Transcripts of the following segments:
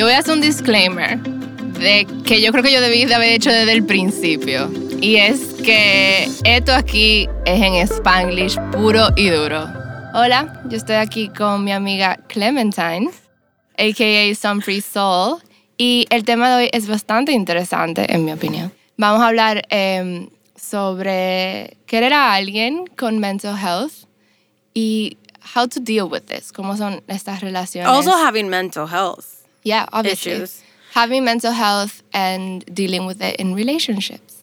Yo voy a hacer un disclaimer de que yo creo que yo debí de haber hecho desde el principio. Y es que esto aquí es en Spanglish puro y duro. Hola, yo estoy aquí con mi amiga Clementine, a.k.a. Some Free Soul. Y el tema de hoy es bastante interesante, en mi opinión. Vamos a hablar em, sobre querer a alguien con mental health y how to deal with this, cómo son estas relaciones. Also having mental health yeah, obviously. issues. Having mental health and dealing with it in relationships.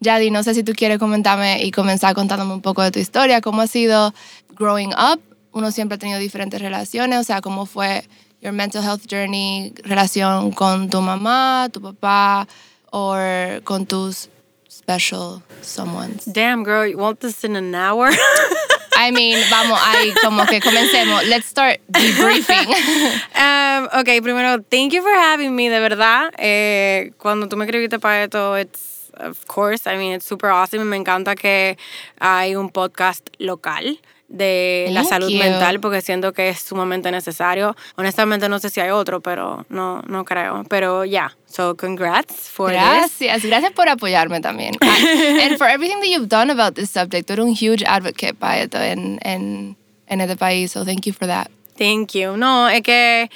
Yadi, no sé si tú quieres comentarme y comenzar contándome un poco de tu historia, cómo ha sido growing up. Uno siempre ha tenido diferentes relaciones, o sea, cómo fue your mental health journey, relación con tu mamá, tu papá, o con tus special someones. Damn, girl, you want this in an hour? I mean, vamos, ahí como que comencemos. Let's start debriefing. um, ok, primero, thank you for having me, de verdad. Eh, cuando tú me escribiste para esto, it's, of course, I mean, it's super awesome. Me encanta que hay un podcast local de la salud you. mental porque siento que es sumamente necesario. Honestamente no sé si hay otro, pero no, no creo. Pero ya, so congrats for this. Gracias, gracias por apoyarme también. And, and for everything that you've done about this subject. Tú eres un huge advocate para esto en, en, en este país, so thank you for that. Thank you. No, es que,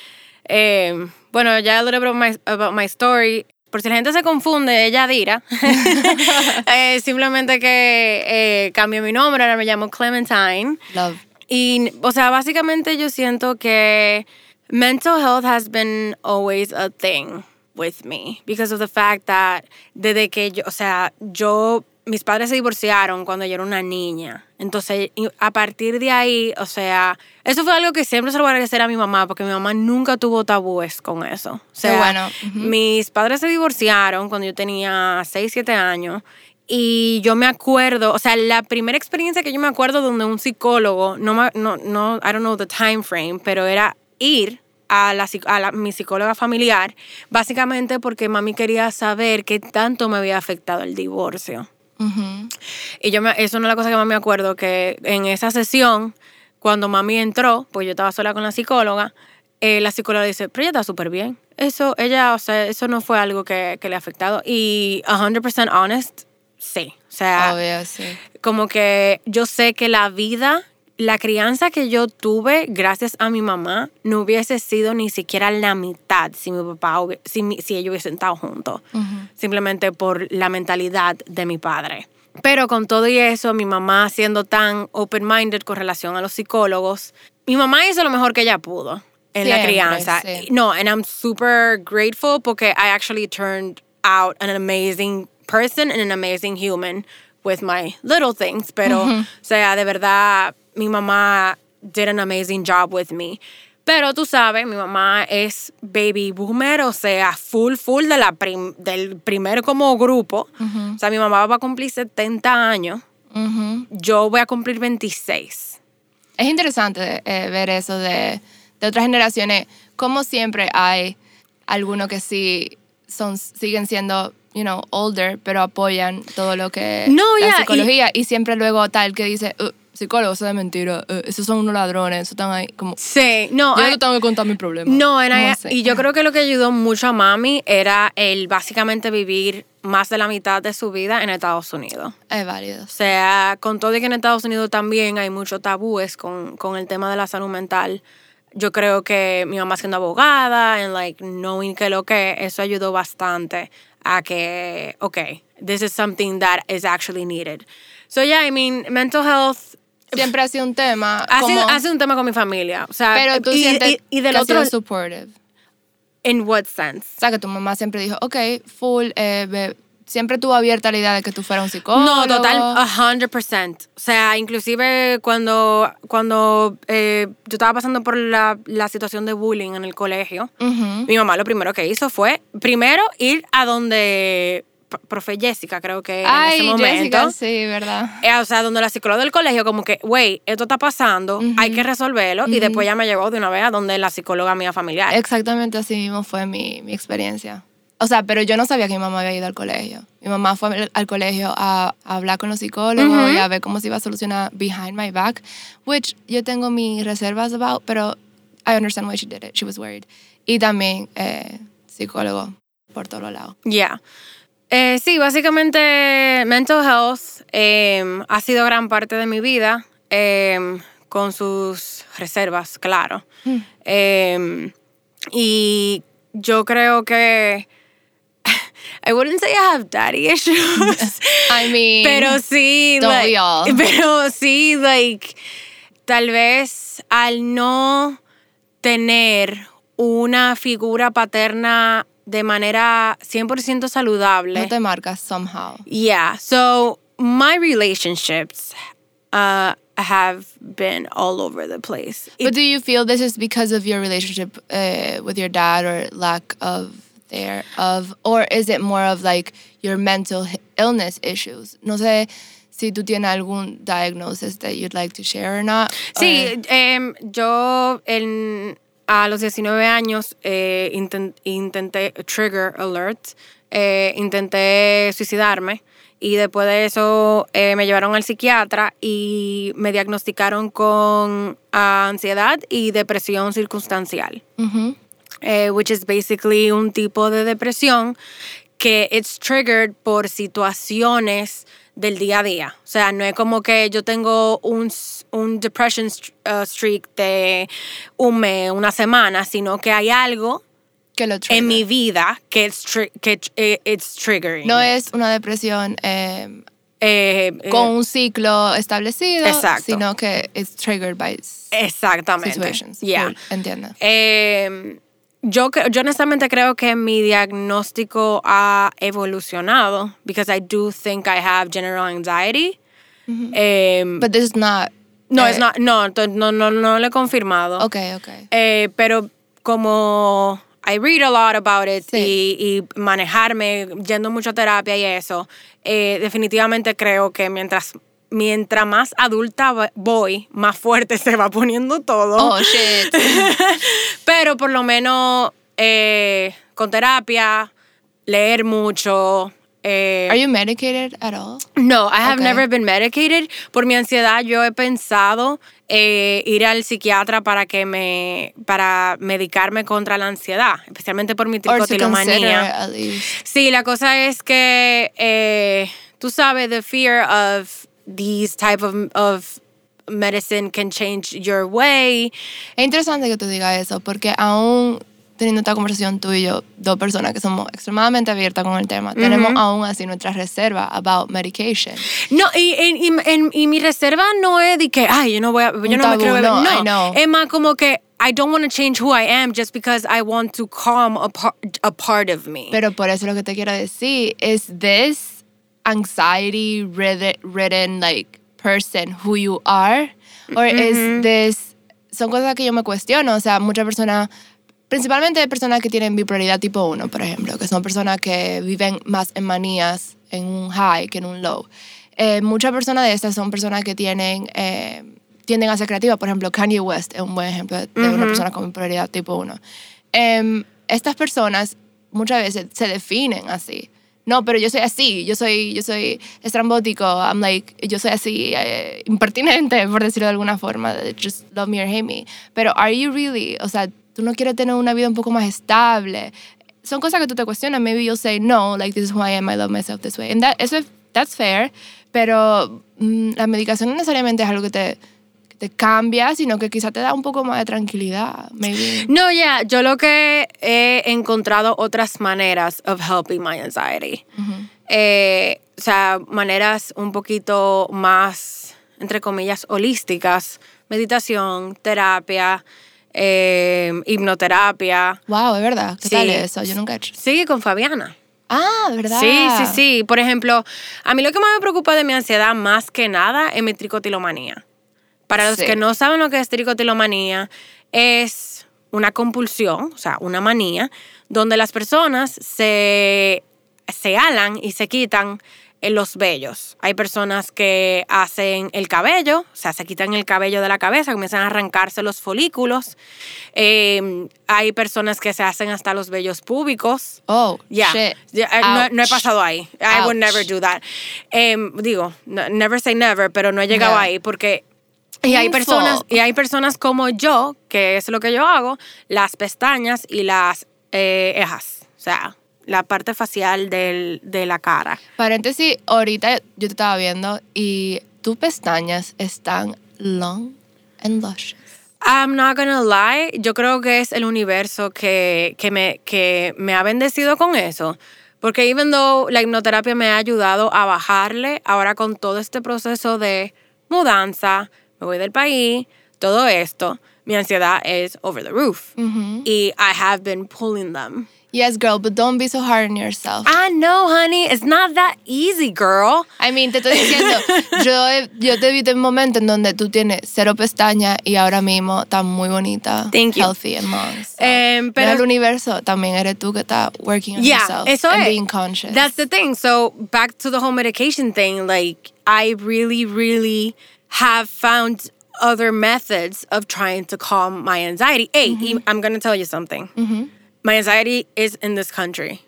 eh, bueno, ya a little bit about my, about my story. Por si la gente se confunde, ella Dira. eh, simplemente que eh, cambié mi nombre, ahora me llamo Clementine. Love. Y, o sea, básicamente yo siento que mental health has been always a thing with me because of the fact that desde que yo, o sea, yo, mis padres se divorciaron cuando yo era una niña. Entonces, a partir de ahí, o sea, eso fue algo que siempre se lo voy a agradecer a mi mamá porque mi mamá nunca tuvo tabúes con eso. O sea, bueno. Mis padres se divorciaron cuando yo tenía 6, 7 años. Y yo me acuerdo, o sea, la primera experiencia que yo me acuerdo donde un psicólogo, no, no, no I don't know the time frame, pero era ir a, la, psic- a la- mi psicóloga familiar, básicamente porque mami quería saber qué tanto me había afectado el divorcio. Y yo me, eso es una de las cosas que más me acuerdo, que en esa sesión, cuando mami entró, pues yo estaba sola con la psicóloga, eh, la psicóloga dice, pero ella está súper bien. Eso, ella, o sea, eso no fue algo que, que le ha afectado. Y 100% honest, sí. O sea, Obvio, sí. como que yo sé que la vida, la crianza que yo tuve gracias a mi mamá, no hubiese sido ni siquiera la mitad si mi papá, si, mi- si ellos hubiesen estado juntos. Simplemente por la mentalidad de mi padre. Pero con todo y eso, mi mamá siendo tan open-minded con relación a los psicólogos, mi mamá hizo lo mejor que ella pudo en la crianza. No, and I'm super grateful porque I actually turned out an amazing person and an amazing human with my little things. Pero, o sea, de verdad, mi mamá did an amazing job with me. Pero tú sabes, mi mamá es baby boomer, o sea, full, full de la prim- del primer como grupo. O sea, mi mamá va a cumplir 70 años. Yo voy a cumplir 26. Es interesante eh, ver eso de, de otras generaciones. Como siempre hay algunos que sí son, siguen siendo, you know, older, pero apoyan todo lo que No, la yeah, y- psicología. Y, siempre luego tal que dice, "Uh, psicólogo, eso es de mentira, uh, esos son unos ladrones, eso están ahí como... Sí, no. Yo I- no tengo que contar mi problema. No, I- y yo creo que lo que ayudó mucho a mami era el básicamente vivir más de la mitad de su vida en Estados Unidos. Es válido. O sea, con todo y que en Estados Unidos también hay muchos tabúes con, con el tema de la salud mental. Yo creo que mi mamá siendo abogada, and like knowing que lo que eso ayudó bastante a que, okay, this is something that is actually needed. So yeah, I mean, mental health Siempre ha sido un tema. ha como, sido, ha sido un tema con mi familia. O sea, pero tú y, sientes y, y del que ha otro, sido supportive. in what sense? O sea, que tu mamá siempre dijo, ok, full, eh, siempre tuvo abierta la idea de que tú fueras un psicólogo. No, total, a 100%. O sea, inclusive cuando, cuando eh, yo estaba pasando por la, la situación de bullying en el colegio, mi mamá lo primero que hizo fue, primero, ir a donde profe Jessica, creo que Ay, en ese momento. Jessica, sí, ¿verdad? Eh, o sea, donde la psicóloga del colegio, como que, wey, esto está pasando, hay que resolverlo. Y después ya me llevó de una vez a donde la psicóloga mía familiar. Exactamente así mismo fue mi, mi experiencia. O sea, pero yo no sabía que mi mamá había ido al colegio. Mi mamá fue al- colegio a, a hablar con los psicólogos y a ver cómo se iba a solucionar behind my back, which yo tengo mis reservas about, pero I understand why she did it. She was worried. y también eh, psicólogo por todos lados. Yeah. Eh, sí, básicamente mental health em, ha sido gran parte de mi vida, em, con sus reservas, claro. Mm. Em, y yo creo que I wouldn't say I have daddy issues. I mean, pero sí, don't like- we all? pero sí, like, tal vez al no tener una figura paterna de manera 100% saludable. no te marcas somehow. Yeah. So my relationships uh, have been all over the place. But do you feel this is because of your relationship uh, with your dad or lack of there of or is it more of like your mental illness issues? No sé si tú tienes algún diagnosis that you'd like to share or not. Sí, or- em, yo en, a los 19 años eh, inten- intenté, trigger alert, eh, intenté suicidarme y después de eso eh, me llevaron al psiquiatra y me diagnosticaron con ah, ansiedad y depresión circunstancial. Eh, which is basically un tipo de depresión que it's triggered por situaciones del día a día. O sea, no es como que yo tengo un, un depression uh, streak de un mes, una semana, sino que hay algo que lo en mi vida que tri- que eh, it's triggering. No es una depresión eh, Eh, con un ciclo establecido, Exacto. sino que it's triggered by Exactamente. situations. Yeah. Entiendo. Eh, yo, yo honestamente creo que mi diagnóstico ha evolucionado because I do think I have general anxiety. Eh, But this is not. no, eh, es not, no, no, no, no lo he confirmado. Okay, okay. Eh, pero como I read a lot about it Sí. y, y manejarme, yendo mucho a terapia y eso, eh, definitivamente creo que mientras, mientras más adulta voy, más fuerte se va poniendo todo. Oh shit. Pero por lo menos eh, con terapia, leer mucho. eh, Are you medicated at all? no, I have Okay. never been medicated. Por mi ansiedad, yo he pensado eh, ir al psiquiatra para que me para medicarme contra la ansiedad, especialmente por mi tricotilomanía. Sí, la cosa es que eh, tú sabes the fear of these type of, of medicine can change your way. Es interesante que tú digas eso, porque aún teniendo esta conversación tú y yo, dos personas que somos extremadamente abiertas con el tema, tenemos aún así nuestra reserva about medication. No, y, y, y- y mi reserva no es de que, ay, yo no voy a, yo no me tabú, quiero beber. no, No, es más como que I don't want to change who I am just because I want to calm a, par- a part of me. Pero por eso lo que te quiero decir is this anxiety ridden, ridden like person who you are or is this son cosas que yo me cuestiono, o sea, muchas personas principalmente personas que tienen bipolaridad tipo 1, por ejemplo, que son personas que viven más en manías en un high que en un low. Eh, muchas personas de estas son personas que tienen eh, tienden a ser creativas, por ejemplo, Kanye West es un buen ejemplo de, de una persona con bipolaridad tipo 1. Em, estas personas muchas veces se definen así. No, pero yo soy así, yo soy, yo soy estrambótico, I'm like, yo soy así, eh, impertinente, por decirlo de alguna forma, just love me or hate me. Pero are you really, o sea, tú no quieres tener una vida un poco más estable. Son cosas que tú te cuestionas, maybe you'll say, no, like this is who I am, I love myself this way. And that, eso es, that's fair, pero mm, la medicación no necesariamente es algo que te, te cambia, sino que quizá te da un poco más de tranquilidad, maybe. No, ya, yo lo que he encontrado otras maneras of helping my anxiety. Eh, o sea, maneras un poquito más, entre comillas, holísticas. Meditación, terapia, eh, hipnoterapia. Wow, es verdad. ¿Qué Sí. tal eso? Yo nunca he hecho. Sigue con Fabiana. Ah, ¿verdad? Sí, sí, sí. Por ejemplo, a mí lo que más me preocupa de mi ansiedad más que nada es mi tricotilomanía. Para los Sí. que no saben lo que es tricotilomanía, es una compulsión, o sea, una manía, donde las personas se, se alan y se quitan en los vellos. Hay personas que hacen el cabello, o sea, se quitan el cabello de la cabeza, comienzan a arrancarse los folículos. Eh, hay personas que se hacen hasta los vellos púbicos. Oh, Ya, eh, no, no he pasado ahí. I would never do that. Em, digo, never say never, pero no he llegado Yeah. ahí porque Y hay personas, y hay personas como yo, que es lo que yo hago, las pestañas y las eh, cejas. O sea, la parte facial del- de la cara. Paréntesis, ahorita yo te estaba viendo y tus pestañas están long and luscious. I'm not gonna lie, yo creo que es el universo que, que, me, que me ha bendecido con eso. Porque even though la hipnoterapia me ha ayudado a bajarle, ahora con todo este proceso de mudanza, me voy del país, todo esto, mi ansiedad es over the roof. Mm-hmm. Y I have been pulling them. Yes, girl, but don't be so hard on yourself. I know, honey, it's not that easy, girl. I mean, te estoy diciendo, yo, yo te vi en un momento en donde tú tienes cero pestañas y ahora mismo estás muy bonita, Thank you. healthy and long. So, no pero- el universo, también eres tú que estás working on Yeah, yourself eso and es. being conscious. That's the thing. So back to the whole medication thing, like I really, really have found other methods of trying to calm my anxiety. Hey, Mm-hmm. I'm gonna tell you something. My anxiety is in this country.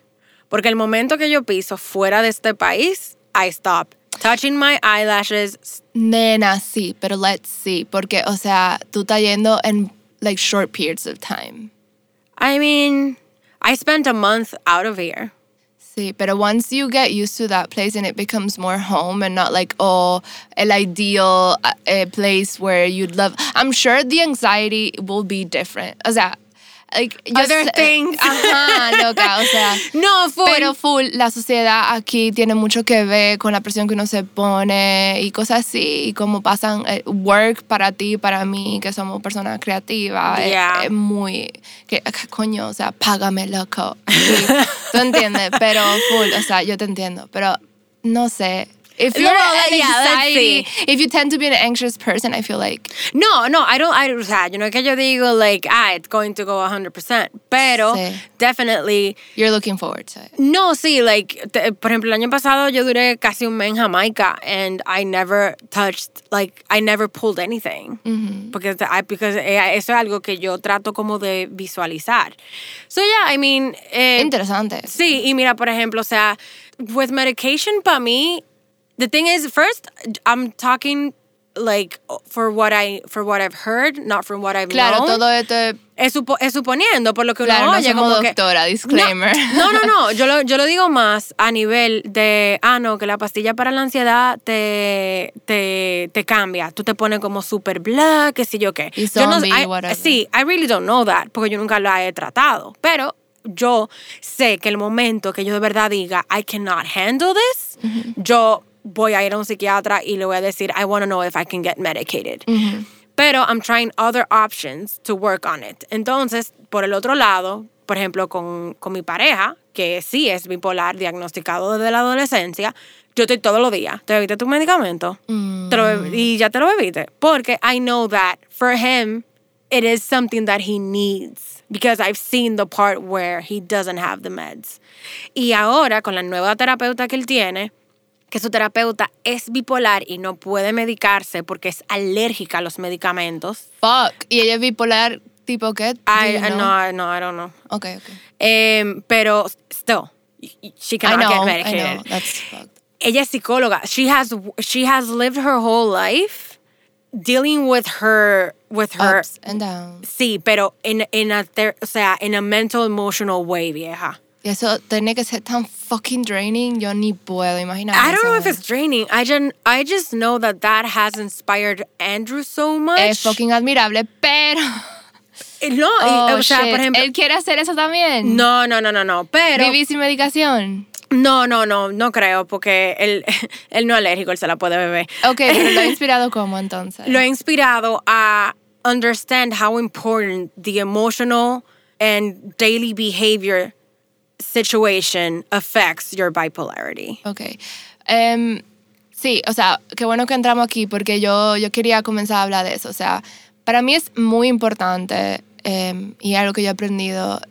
Porque el momento que yo piso fuera de este país, I stop touching my eyelashes. Nena, sí, pero let's see, porque, o sea, tú estás yendo en like short periods of time. I mean, I spent a month out of here. Sí, pero once you get used to that place and it becomes more home and not like, oh, el ideal uh, uh, place where you'd love. I'm sure the anxiety will be different. O sea, like. yo Other things. Ajá, loca, o sea. No, full. Pero full, la sociedad aquí tiene mucho que ver con la presión que uno se pone y cosas así, y cómo pasan eh, work para ti, para mí, que somos personas creativas. es- Yeah. Es, muy, que, coño, o sea, págame, loco. Sí, ¿Tú entiendes? Pero full, o sea, yo te entiendo, pero no sé. If you're no, an yeah, anxiety, if you tend to be an anxious person, I feel like No, no, I don't, I, o sea, yo no es que yo digo, like, ah, it's going to go 100%, pero Sí. definitely, you're looking forward to it. no, sí, like, te- por ejemplo, el año pasado yo duré casi un mes en Jamaica and I never touched, like, I never pulled anything. Porque, I, because eh, eso es algo que yo trato como de visualizar. So, yeah, I mean, eh, Interesante. Sí, y mira, por ejemplo, o sea, with medication, para mí, the thing is, first, I'm talking like for what I for what I've heard, not from what I've Claro, known. todo esto es, supo- es suponiendo por lo que uno Claro, no oye, somos como que- doctora, disclaimer. No, no, no, no, Yo, lo, yo lo digo más a nivel de, ah, no, que la pastilla para la ansiedad te, te, te cambia. Tú te pones como super bla, qué sé yo qué. Y Yo no- zombie, I-. Sí, I really don't know that, porque yo nunca la he tratado. Pero yo sé que el momento que yo de verdad diga, I cannot handle this, yo voy a ir a un psiquiatra y le voy a decir, I want to know if I can get medicated. Pero I'm trying other options to work on it. Entonces, por el otro lado, por ejemplo, con, con mi pareja, que sí es bipolar, diagnosticado desde la adolescencia, yo estoy todos los días. ¿Te bebiste tu medicamento? Te lo y ya te lo bebiste. Porque I know that for him, it is something that he needs. Because I've seen the part where he doesn't have the meds. Y ahora, con la nueva terapeuta que él tiene, que su terapeuta es bipolar y no puede medicarse porque es alérgica a los medicamentos. Fuck. Y ella es bipolar, tipo qué? I, know? no, no, I don't know. Okay, okay. Em, pero still, she I cannot know, get I medicated. know. That's fucked. Ella es psicóloga. She has she has lived her whole life dealing with her with her Ups and downs. sí, pero en en a ther- o sea, in a mental emotional way, vieja. Y eso tiene que ser tan fucking draining. Yo ni puedo imaginar. I don't know if it's draining. I just I just know that that has inspired Andrew so much. Es fucking admirable, pero. Eh, No, y, Oh, o sea, shit. por ejemplo, Él quiere hacer eso también. no, no, no, no, no, pero Vivir sin medicación. no, no, no, no creo porque él, él no es alérgico, él se la puede beber. Ok, pero lo ha inspirado como entonces. Lo ha inspirado a understand how important the emotional and daily behavior situation affects your bipolarity. Ok. Em, sí, o sea, qué bueno que entramos aquí porque yo, yo quería comenzar a hablar de eso. O sea, para mí es muy importante em, y algo que yo he aprendido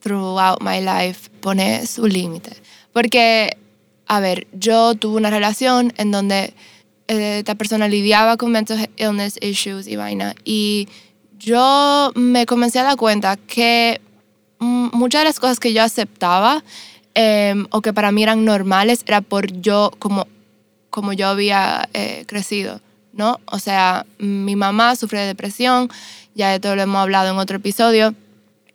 throughout my life, poner su límite. Porque, a ver, yo tuve una relación en donde eh, esta persona lidiaba con mental illness issues y vaina. Y yo me comencé a dar cuenta que muchas de las cosas que yo aceptaba em, o que para mí eran normales era por yo, como, como yo había eh, crecido. ¿no? O sea, mi mamá sufre de depresión, ya de todo lo hemos hablado en otro episodio,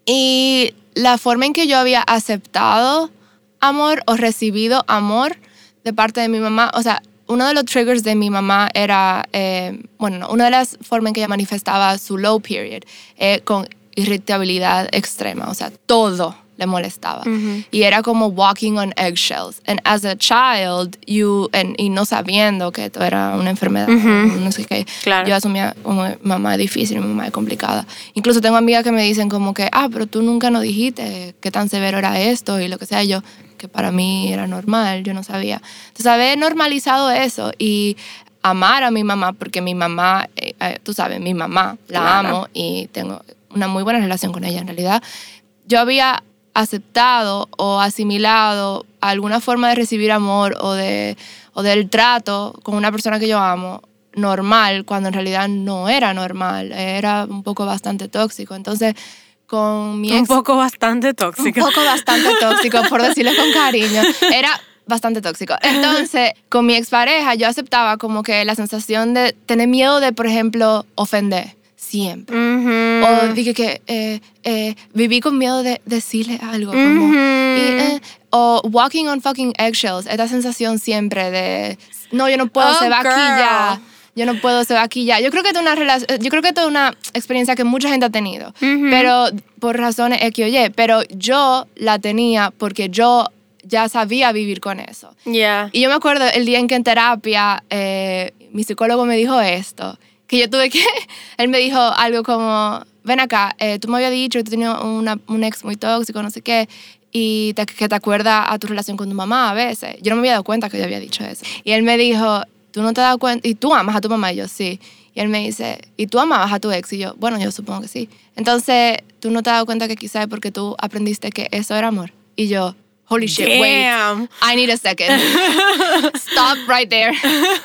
y la forma en que yo había aceptado amor o recibido amor de parte de mi mamá, o sea, uno de los triggers de mi mamá era, eh, bueno, una de las formas en que ella manifestaba su low period eh, con irritabilidad extrema, o sea, todo le molestaba. Y era como walking on eggshells. And as a child, you, y no sabiendo que esto era una enfermedad, no sé qué, Claro. yo asumía como mamá es difícil, mamá es complicada. Incluso tengo amigas que me dicen como que, ah, pero tú nunca nos dijiste qué tan severo era esto y lo que sea. Yo, que para mí era normal, yo no sabía. Entonces, haber normalizado eso y amar a mi mamá, porque mi mamá, eh, eh, tú sabes, mi mamá, la Claro. amo y tengo una muy buena relación con ella en realidad. Yo había aceptado o asimilado alguna forma de recibir amor o, de, o del trato con una persona que yo amo normal, cuando en realidad no era normal, era un poco bastante tóxico. Entonces, con mi Un ex poco bastante un tóxico. poco bastante tóxico, por decirlo con cariño. Era bastante tóxico. Entonces, con mi expareja, yo aceptaba como que la sensación de tener miedo de, por ejemplo, ofender. Siempre. Ujú. O dije que eh, eh, viví con miedo de decirle algo. Como, Ujú. y, eh, o walking on fucking eggshells. Esta sensación siempre de, no, yo no puedo, Oh, se va aquí girl. ya. Yo no puedo, se va aquí ya. Yo creo que es una yo creo que es una experiencia que mucha gente ha tenido, pero por razones X o Y. Pero yo la tenía porque yo ya sabía vivir con eso. Yeah. Y yo me acuerdo el día en que en terapia mi psicólogo me dijo esto, que yo tuve que, él me dijo algo como, ven acá, eh, tú me habías dicho que tú tenías una- un ex muy tóxico, no sé qué, y te- que te acuerdas a tu relación con tu mamá a veces. Yo no me había dado cuenta que yo había dicho eso. Y él me dijo, tú no te das cuenta, y tú amas a tu mamá, y yo sí. Y él me dice, ¿y tú amabas a tu ex? Y yo, bueno, yo supongo que sí. Entonces, tú no te has dado cuenta que quizás es porque tú aprendiste que eso era amor. Y yo, holy shit, wait. Damn. I need a second. Stop right there.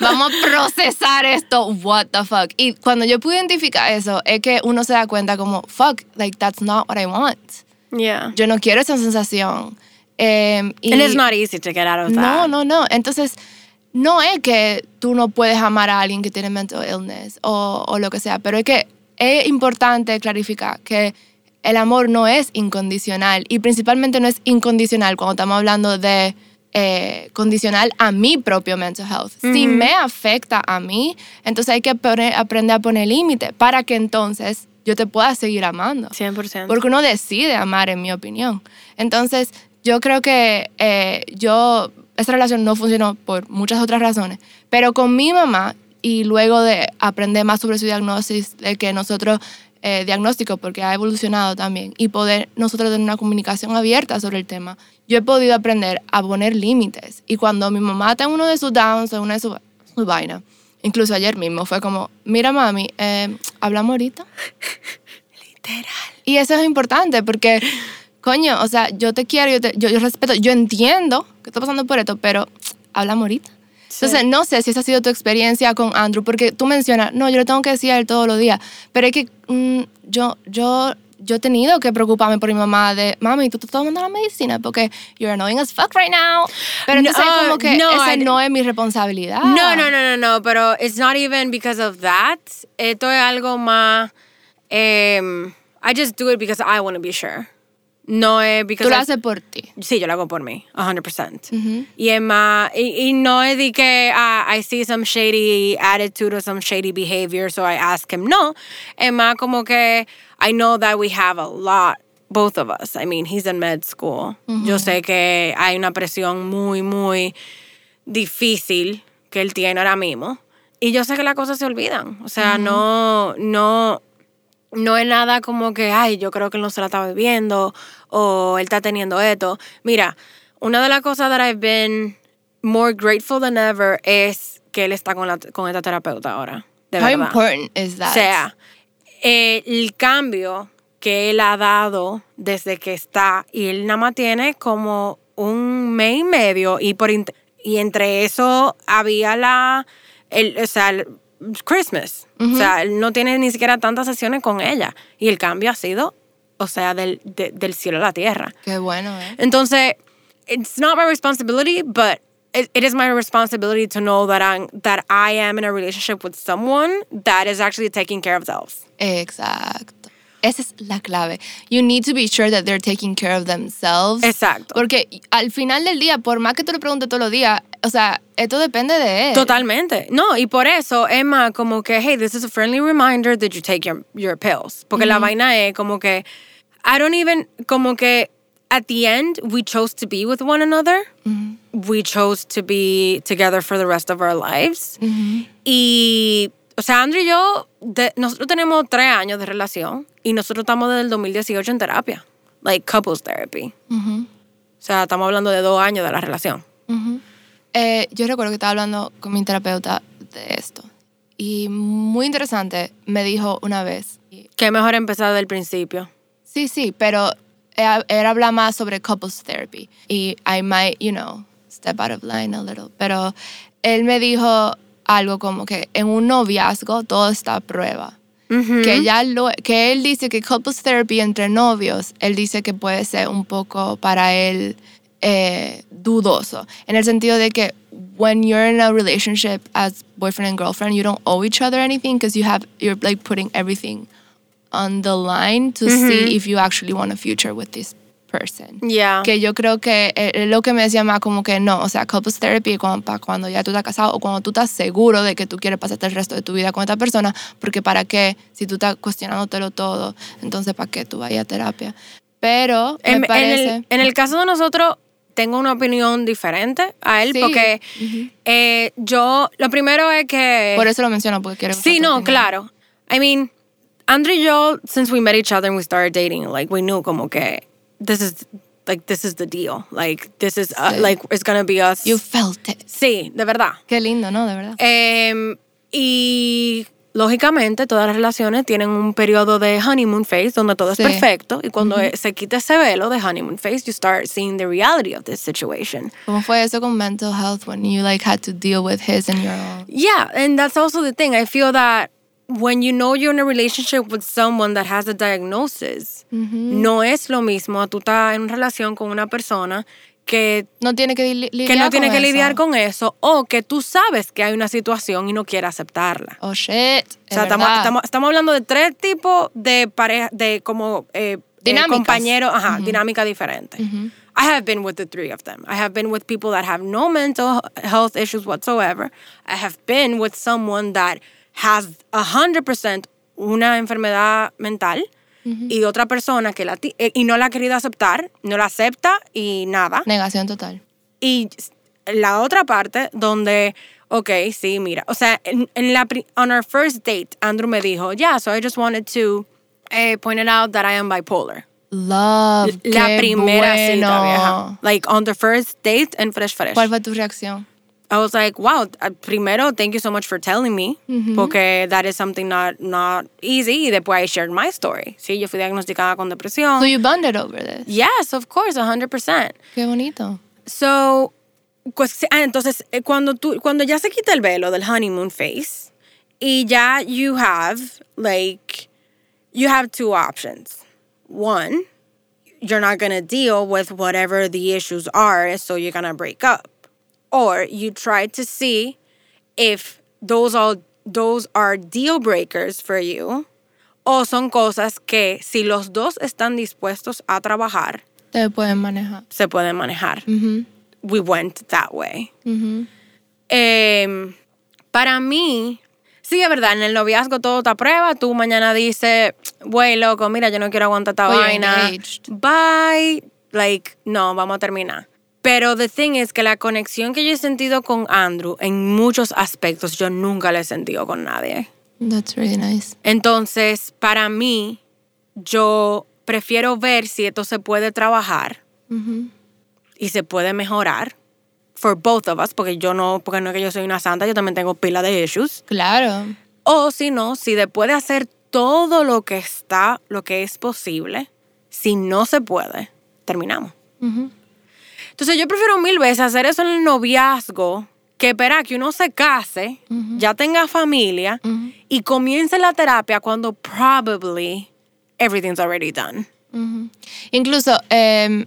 Vamos a procesar esto. What the fuck. Y cuando yo pude identificar eso, es que uno se da cuenta como, fuck, like that's not what I want. Yeah. Yo no quiero esa sensación. Em, y And it's not easy to get out of no, that. no, no. Entonces, no es que tú no puedes amar a alguien que tiene mental illness o, o lo que sea, pero es que es importante clarificar que el amor no es incondicional y principalmente no es incondicional cuando estamos hablando de eh, condicional a mi propio mental health. Si me afecta a mí, entonces hay que poner- aprender a poner límites para que entonces yo te pueda seguir amando. 100%. Porque uno decide amar, en mi opinión. Entonces, yo creo que eh, yo, esa relación no funcionó por muchas otras razones, pero con mi mamá y luego de aprender más sobre su diagnóstico, de que nosotros, eh, diagnóstico, porque ha evolucionado también, y poder nosotros tener una comunicación abierta sobre el tema, yo he podido aprender a poner límites. Y cuando mi mamá está en uno de sus downs, en una de sus su vainas, incluso ayer mismo, fue como, mira mami, eh, hablamos ahorita. Y eso es importante porque, coño, o sea, yo te quiero, yo, te- yo, yo respeto, yo entiendo que estás pasando por esto, pero hablamos ahorita. Entonces, no sé si esa ha sido tu experiencia con Andrew, porque tú mencionas, no, yo le tengo que decir a él todos los días, pero es que mm, yo, yo, yo he tenido que preocuparme por mi mamá de, mami, tú estás tomando la medicina porque you're annoying as fuck right now. Pero entonces No, como que no, ese I- no es mi responsabilidad. No, no, no, no, no, pero it's not even because of that. Esto es algo más. em, I just do it because I want to be sure. No es because. Tú lo haces por ti. Sí, yo lo hago por mí, 100%. Y es más, y, y no es de que ah, I see some shady attitude or some shady behavior, so I ask him. No, es más como que I know that we have a lot, both of us. I mean, he's in med school. Yo sé que hay una presión muy, muy difícil que él tiene ahora mismo. Y yo sé que las cosas se olvidan. O sea, no, no, no es nada como que, ay, yo creo que él no se la está bebiendo o él está teniendo esto. Mira, una de las cosas that I've been more grateful than ever es que él está con, la, con esta terapeuta ahora. De How verdad. important is that? O sea, eh, el cambio que él ha dado desde que está y él nada más tiene como un mes y medio y por y entre eso había la el, o sea, el Christmas. O sea, él no tiene ni siquiera tantas sesiones con ella y el cambio ha sido, o sea, del, de- del cielo a la tierra. Qué bueno, ¿eh? Entonces, it's not my responsibility, but it, it is my responsibility to know that I'm that I am in a relationship with someone that is actually taking care of themselves. Exacto. Esa es la clave. You need to be sure that they're taking care of themselves. Exacto. Porque al final del día, por más que tú le preguntes todos los días, o sea, esto depende de él. Totalmente. No, y por eso, Emma, como que, hey, this is a friendly reminder that you take your, your pills. Porque la vaina es como que, I don't even, como que, at the end, we chose to be with one another. We chose to be together for the rest of our lives. Y, o sea, Andrew y yo, de- nosotros tenemos tres años de relación y nosotros estamos desde el 2018 en terapia. Like couples therapy. O sea, estamos hablando de dos años de la relación. Eh, yo recuerdo que estaba hablando con mi terapeuta de esto. Y muy interesante, me dijo una vez. Qué mejor empezar desde el principio. Sí, sí, pero era hablar más sobre couples therapy. Y I might, you know, step out of line a little. Pero él me dijo algo como que en un noviazgo todo está a prueba. que, ya lo, que él dice que couples therapy entre novios, él dice que puede ser un poco para él eh, dudoso. En el sentido de que when you're in a relationship as boyfriend and girlfriend, you don't owe each other anything because you have, you're like putting everything on the line to see if you actually want a future with this person. Yeah. Que yo creo que eh, lo que me decía más como que no, o sea, couples therapy cuando, para cuando ya tú estás casado o cuando tú estás seguro de que tú quieres pasarte el resto de tu vida con esta persona, porque para qué, si tú estás cuestionándotelo todo, entonces para qué tú vayas a terapia. Pero me En, en parece... el, en el caso de nosotros, tengo una opinión diferente a él Sí. porque eh, yo, lo primero es que... por eso lo menciono, porque quiero sí, no, claro. I mean, Andrew y yo, since we met each other and we started dating, like, we knew como que this is, like, this is the deal. Like, this is, uh, like, it's gonna be us. You felt it. sí, de verdad. Qué lindo, ¿no? De verdad. Em, y lógicamente todas las relaciones tienen un periodo de honeymoon phase donde todo Sí. es perfecto y cuando se quita ese velo de honeymoon phase you start seeing the reality of this situation. ¿Cómo fue eso con mental health when you like had to deal with his and your own? Yeah, and that's also the thing. I feel that when you know you're in a relationship with someone that has a diagnosis, no es lo mismo a tú estás en una relación con una persona que No tiene que li- lidiar que no tiene con que eso. lidiar con eso o que tú sabes que hay una situación y no quiere aceptarla. Oh shit. O sea, estamos, estamos, estamos hablando de tres tipos de pareja, de como eh, eh, Dinámicas. compañeros, ajá, dinámica diferente. I have been with the three of them. I have been with people that have no mental health issues whatsoever. I have been with someone that has 100% una enfermedad mental y otra persona que la eh, y no la ha querido aceptar, no la acepta y nada. Negación total. Y la otra parte donde, ok, sí, mira, o sea, en, en la, on our first date, Andrew me dijo, yeah, so I just wanted to eh, point it out that I am bipolar. Love. la qué primera cita, bueno. vieja. Like, on the first date en Fresh Fresh. ¿Cuál fue tu reacción? I was like, wow, uh, primero, thank you so much for telling me, porque that is something not, not easy. Y después I shared my story. Sí, yo fui diagnosticada con depresión. So you bonded over this. Yes, of course, 100%. Qué bonito. So, pues, ah, entonces, eh, cuando, tú, cuando ya se quita el velo del honeymoon phase y ya you have, like, you have two options. One, you're not going to deal with whatever the issues are, so you're going to break up. Or you try to see if those are, those are deal breakers for you o son cosas que si los dos están dispuestos a trabajar, Te pueden manejar. se pueden manejar. We went that way. Em, para mí, sí, es verdad, en el noviazgo todo está a prueba. Tú mañana dices, güey, loco, mira, yo no quiero aguantar esta vaina. engaged. Bye. Like, no, vamos a terminar. Pero the thing es que la conexión que yo he sentido con Andrew en muchos aspectos yo nunca la he sentido con nadie. That's really nice. Entonces, para mí, yo prefiero ver si esto se puede trabajar Ujú. y se puede mejorar for both of us, porque yo no, porque no es que yo soy una santa, yo también tengo pila de issues. Claro. O si no, si después de hacer todo lo que está, lo que es posible, si no se puede, terminamos. Ujú. Entonces yo prefiero mil veces hacer eso en el noviazgo que esperar que uno se case, ya tenga familia y comience la terapia cuando probably everything's already done. Ujú. Incluso, em,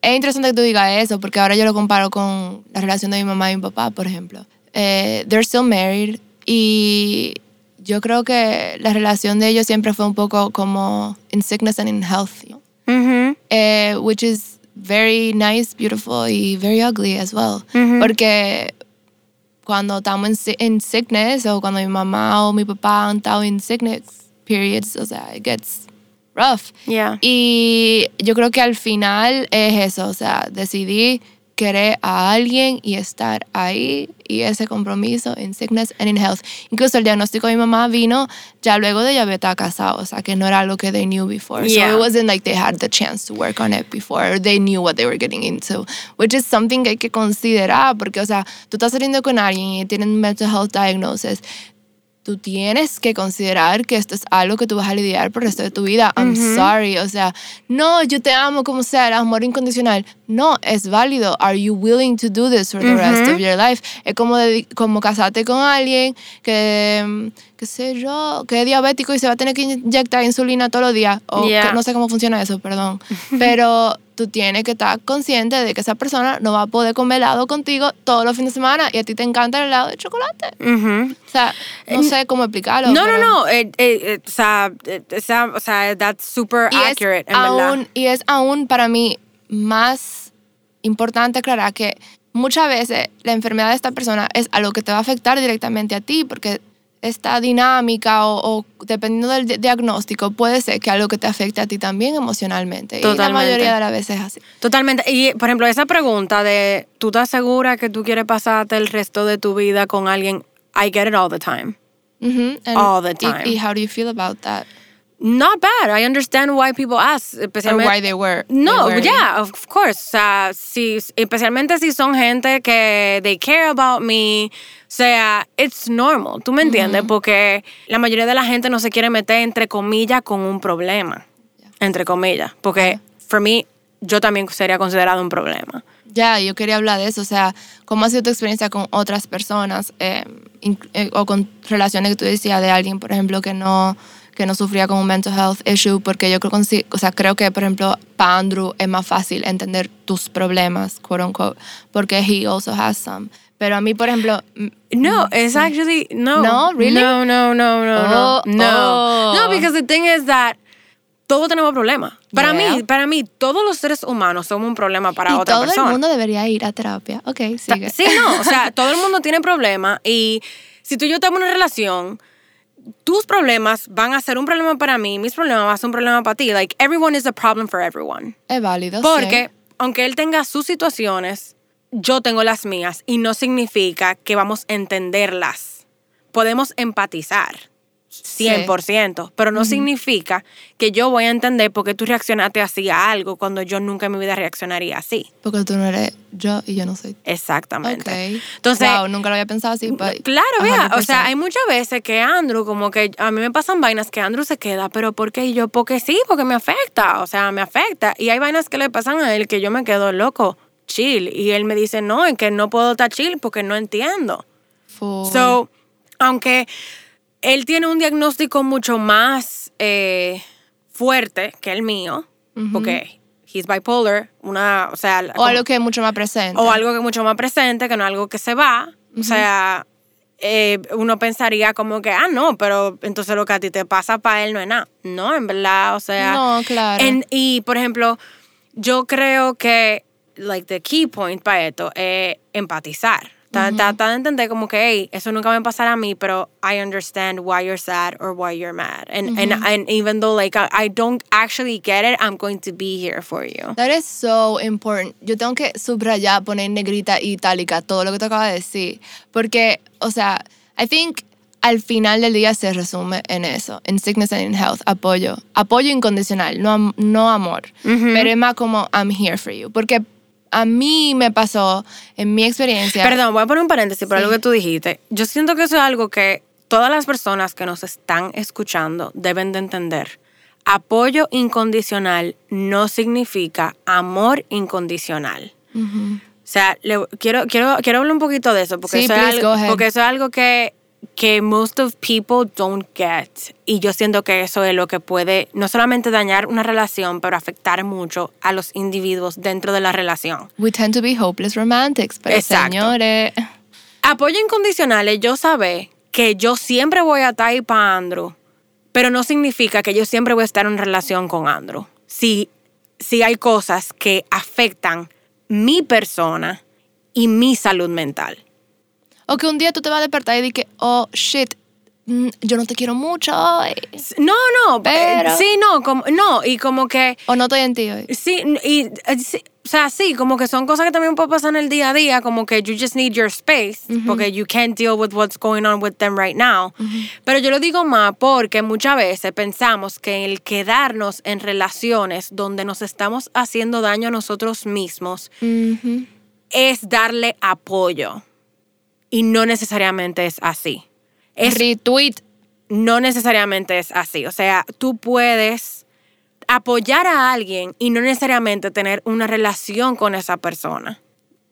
es interesante que tú digas eso, porque ahora yo lo comparo con la relación de mi mamá y mi papá, por ejemplo. Eh, they're still married y yo creo que la relación de ellos siempre fue un poco como in sickness and in health, Mhm. eh, which is very nice, beautiful y very ugly as well. Porque cuando estamos en, si- en sickness o cuando mi mamá o mi papá han estado en sickness periods, o sea, it gets rough. Yeah. Y yo creo que al final es eso, o sea, decidí querer a alguien y estar ahí y ese compromiso en sickness and in health. Incluso el diagnóstico de mi mamá vino ya luego de ya haber estado casado, o sea, que no era algo que they knew before. Yeah. So it wasn't like they had the chance to work on it before or they knew what they were getting into, which is something que hay que considerar porque, o sea, tú estás saliendo con alguien y tienen mental health diagnosis, tú tienes que considerar que esto es algo que tú vas a lidiar por el resto de tu vida. I'm sorry. O sea, no, yo te amo como sea, el amor incondicional. No, es válido. Are you willing to do this for the rest of your life? Es como, dedi- como casarte con alguien que, qué sé yo, que es diabético y se va a tener que inyectar insulina todos los días. O que Yeah. no sé cómo funciona eso, perdón. Pero tú tienes que estar consciente de que esa persona no va a poder comer helado contigo todos los fines de semana y a ti te encanta el helado de chocolate. O sea, no sé cómo explicarlo. No, no, pero- no. eh, eh, eh, o, sea, o sea, that's super Y es, verdad. aún, y es aún para mí más importante aclarar que muchas veces la enfermedad de esta persona es algo que te va a afectar directamente a ti, porque esta dinámica o, o dependiendo del di- diagnóstico puede ser que algo que te afecte a ti también emocionalmente. Y la Totalmente. mayoría de las veces es así. Totalmente. Y, por ejemplo, esa pregunta de, ¿tú estás segura que tú quieres pasarte el resto de tu vida con alguien? I get it all the time. All the y- time. Y, how do you feel about that? Not bad. I understand why people ask. Or Especialmente, why they were. No, they yeah, of course. Sea, si, especialmente si son gente que they care about me. O sea, it's normal. ¿Tú me entiendes? Porque la mayoría de la gente no se quiere meter, entre comillas, con un problema. Entre comillas. Porque, for me, yo también sería considerado un problema. Ya, yo quería hablar de eso, o sea, ¿cómo ha sido tu experiencia con otras personas eh, eh, o con relaciones que tú decías de alguien, por ejemplo, que no, que no sufría con un mental health issue? Porque yo creo, o sea, creo que, por ejemplo, para Andrew es más fácil entender tus problemas, quote unquote, porque he also has some. Pero a mí, por ejemplo, m- No, it's actually no. No, really? No, no, no, no, Oh, no. No. oh. No, because the thing is that todos tenemos problemas. Para Yeah. mí, para mí, todos los seres humanos somos un problema para y otra todo persona. el mundo debería ir a terapia. Ok, sigue. Sí, no, o sea, todo el mundo tiene problemas y si tú y yo estamos en una relación, tus problemas van a ser un problema para mí, mis problemas van a ser un problema para ti. Like, everyone is a problem for everyone. Es válido. Porque sí. aunque él tenga sus situaciones, yo tengo las mías y no significa que vamos a entenderlas. Podemos empatizar. 100%, pero no significa que yo voy a entender por qué tú reaccionaste así a algo cuando yo nunca en mi vida reaccionaría así. Porque tú no eres yo y yo no soy. Exactamente. Entonces, wow, nunca lo había pensado así. but Claro, vea, o 100%. sea, hay muchas veces que Andrew, como que a mí me pasan vainas que Andrew se queda, pero ¿por qué? Y yo, porque sí, porque me afecta, o sea, me afecta. Y hay vainas que le pasan a él que yo me quedo loco, chill. Y él me dice, no, es que no puedo estar chill porque no entiendo. So, aunque él tiene un diagnóstico mucho más eh, fuerte que el mío, porque he's bipolar, una, o sea, o algo que es mucho más presente. o algo que es mucho más presente, que no algo que se va. O sea, eh, uno pensaría como que, ah, no, pero entonces lo que a ti te pasa para él no es nada. No, en verdad, o sea. No, claro. en- y, por ejemplo, yo creo que, like, the key point para esto es empatizar. Tra- Tratar de entender como que, hey, eso nunca me va a mí, pero I understand why you're sad or why you're mad. And, and, and even though, like, I, I don't actually get it, I'm going to be here for you. That is so important. Yo tengo que subrayar, poner negrita y itálica todo lo que te acabas de decir. Porque, o sea, I think al final del día se resume en eso, en sickness and in health, apoyo. Apoyo incondicional, no, no amor. Pero es más como, I'm here for you. Porque a mí me pasó, en mi experiencia... Perdón, voy a poner un paréntesis por Sí. algo que tú dijiste. Yo siento que eso es algo que todas las personas que nos están escuchando deben de entender. Apoyo incondicional no significa amor incondicional. O sea, le- quiero, quiero, quiero hablar un poquito de eso, porque, Sí, eso es algo, porque eso es algo que que most of people don't get. Y yo siento que eso es lo que puede no solamente dañar una relación, pero afectar mucho a los individuos dentro de la relación. We tend to be hopeless romantics, pero Exacto. señores, Apoyo incondicional es yo saber que yo siempre voy a estar ahí para Andrew, pero no significa que yo siempre voy a estar en relación con Andrew. Si, si hay cosas que afectan mi persona y mi salud mental. O que un día tú te vas a despertar y dices, oh, shit, mm, yo no te quiero mucho hoy. No, no, Pero- eh, sí, no, como, no, y como que O no estoy en ti hoy. Sí, y, eh, sí, o sea, sí, como que son cosas que también pueden pasar en el día a día, como que you just need your space, porque you can't deal with what's going on with them right now. Pero yo lo digo más porque muchas veces pensamos que el quedarnos en relaciones donde nos estamos haciendo daño a nosotros mismos es darle apoyo. Y no necesariamente es así. Es Retweet. no necesariamente es así. O sea, tú puedes apoyar a alguien y no necesariamente tener una relación con esa persona.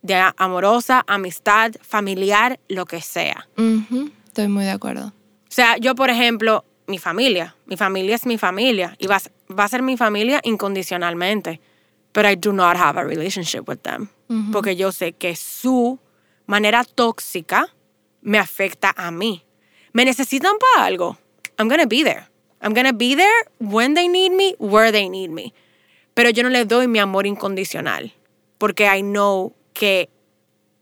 De a- amorosa, amistad, familiar, lo que sea. Ujú, Estoy muy de acuerdo. O sea, yo, por ejemplo, mi familia. Mi familia es mi familia y va, va a ser mi familia incondicionalmente. Pero I do not have a relationship with them. Porque yo sé que su manera tóxica me afecta a mí. ¿Me necesitan para algo? I'm gonna be there. I'm gonna be there when they need me, where they need me. Pero yo no le doy mi amor incondicional. Porque I know que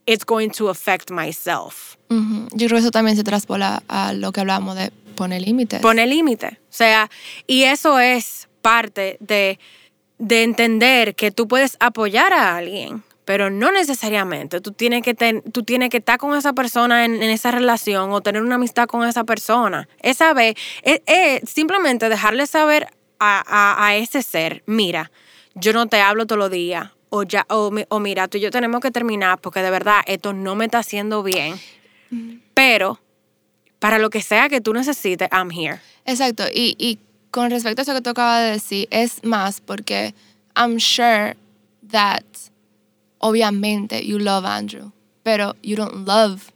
it's going to affect myself. Ujú. Yo creo que eso también se traspola a lo que hablamos de poner límites. Pone límite. O sea, y eso es parte de, de entender que tú puedes apoyar a alguien, pero no necesariamente. Tú tienes que, ten- tú tienes que estar con esa persona en, en esa relación o tener una amistad con esa persona. Esa vez, es, es simplemente dejarle saber a, a- a ese ser, mira, yo no te hablo todos los días. O, ya, o, mi- o mira, tú y yo tenemos que terminar porque de verdad esto no me está haciendo bien. Pero para lo que sea que tú necesites, I'm here. Exacto. Y, y con respecto a eso que tú acabas de decir, es más porque I'm sure that obviamente you love Andrew, pero you don't love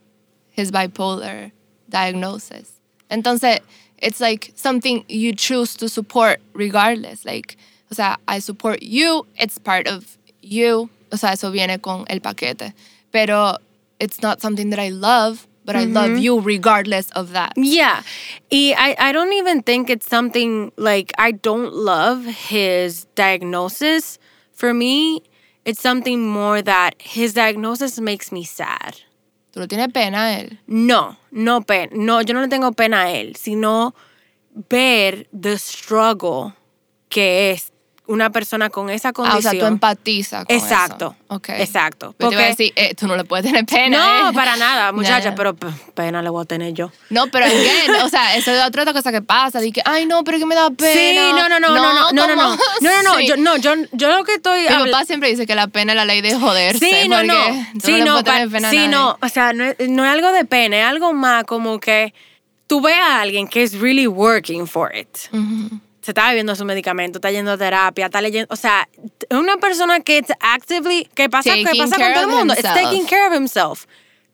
his bipolar diagnosis. Entonces, it's like something you choose to support regardless. Like, o sea, I support you, it's part of you. O sea, eso viene con el paquete. Pero it's not something that I love, but I love mm-hmm. you regardless of that. Yeah. Y I, I don't even think it's something like I don't love his diagnosis. For me, it's something more that his diagnosis makes me sad. Tú no tienes pena a él. No, no pena. No, yo no le tengo pena a él, sino ver the struggle que es una persona con esa Ah, condición. o sea, tú empatizas con Exacto. eso. Ok. Exacto. Te a Porque- decir, eh, tú no le puedes tener pena. no, eh. para nada, muchacha, pero pena le voy a tener yo. No, pero again, o sea, eso es otra cosa que pasa. Di que, ay, no, pero es que me da pena. Sí, no, no, no, no, no, no, no, no, no, no, no, Sí. yo, no, yo, yo lo que estoy Mi papá siempre dice que la pena es la ley de joderse. Sí, no, no. Sí, no, pa- pena sí, no. O sea, no es, no es algo de pena, es algo más como que tú ves a alguien que es really working for it. Se está bebiendo su medicamento, está yendo a terapia, está leyendo. O sea, es una persona que it's actively. que pasa, que pasa con todo el mundo. It's himself. taking care of himself.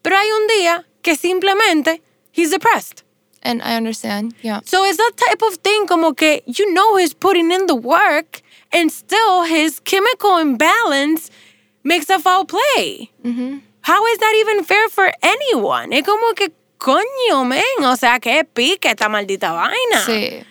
Pero hay un día que simplemente he's depressed. And I understand, yeah. So it's that type of thing como que you know he's putting in the work and still his chemical imbalance makes a foul play. How is that even fair for anyone? Es como que coño, men, o sea, que pique esta maldita vaina. Sí.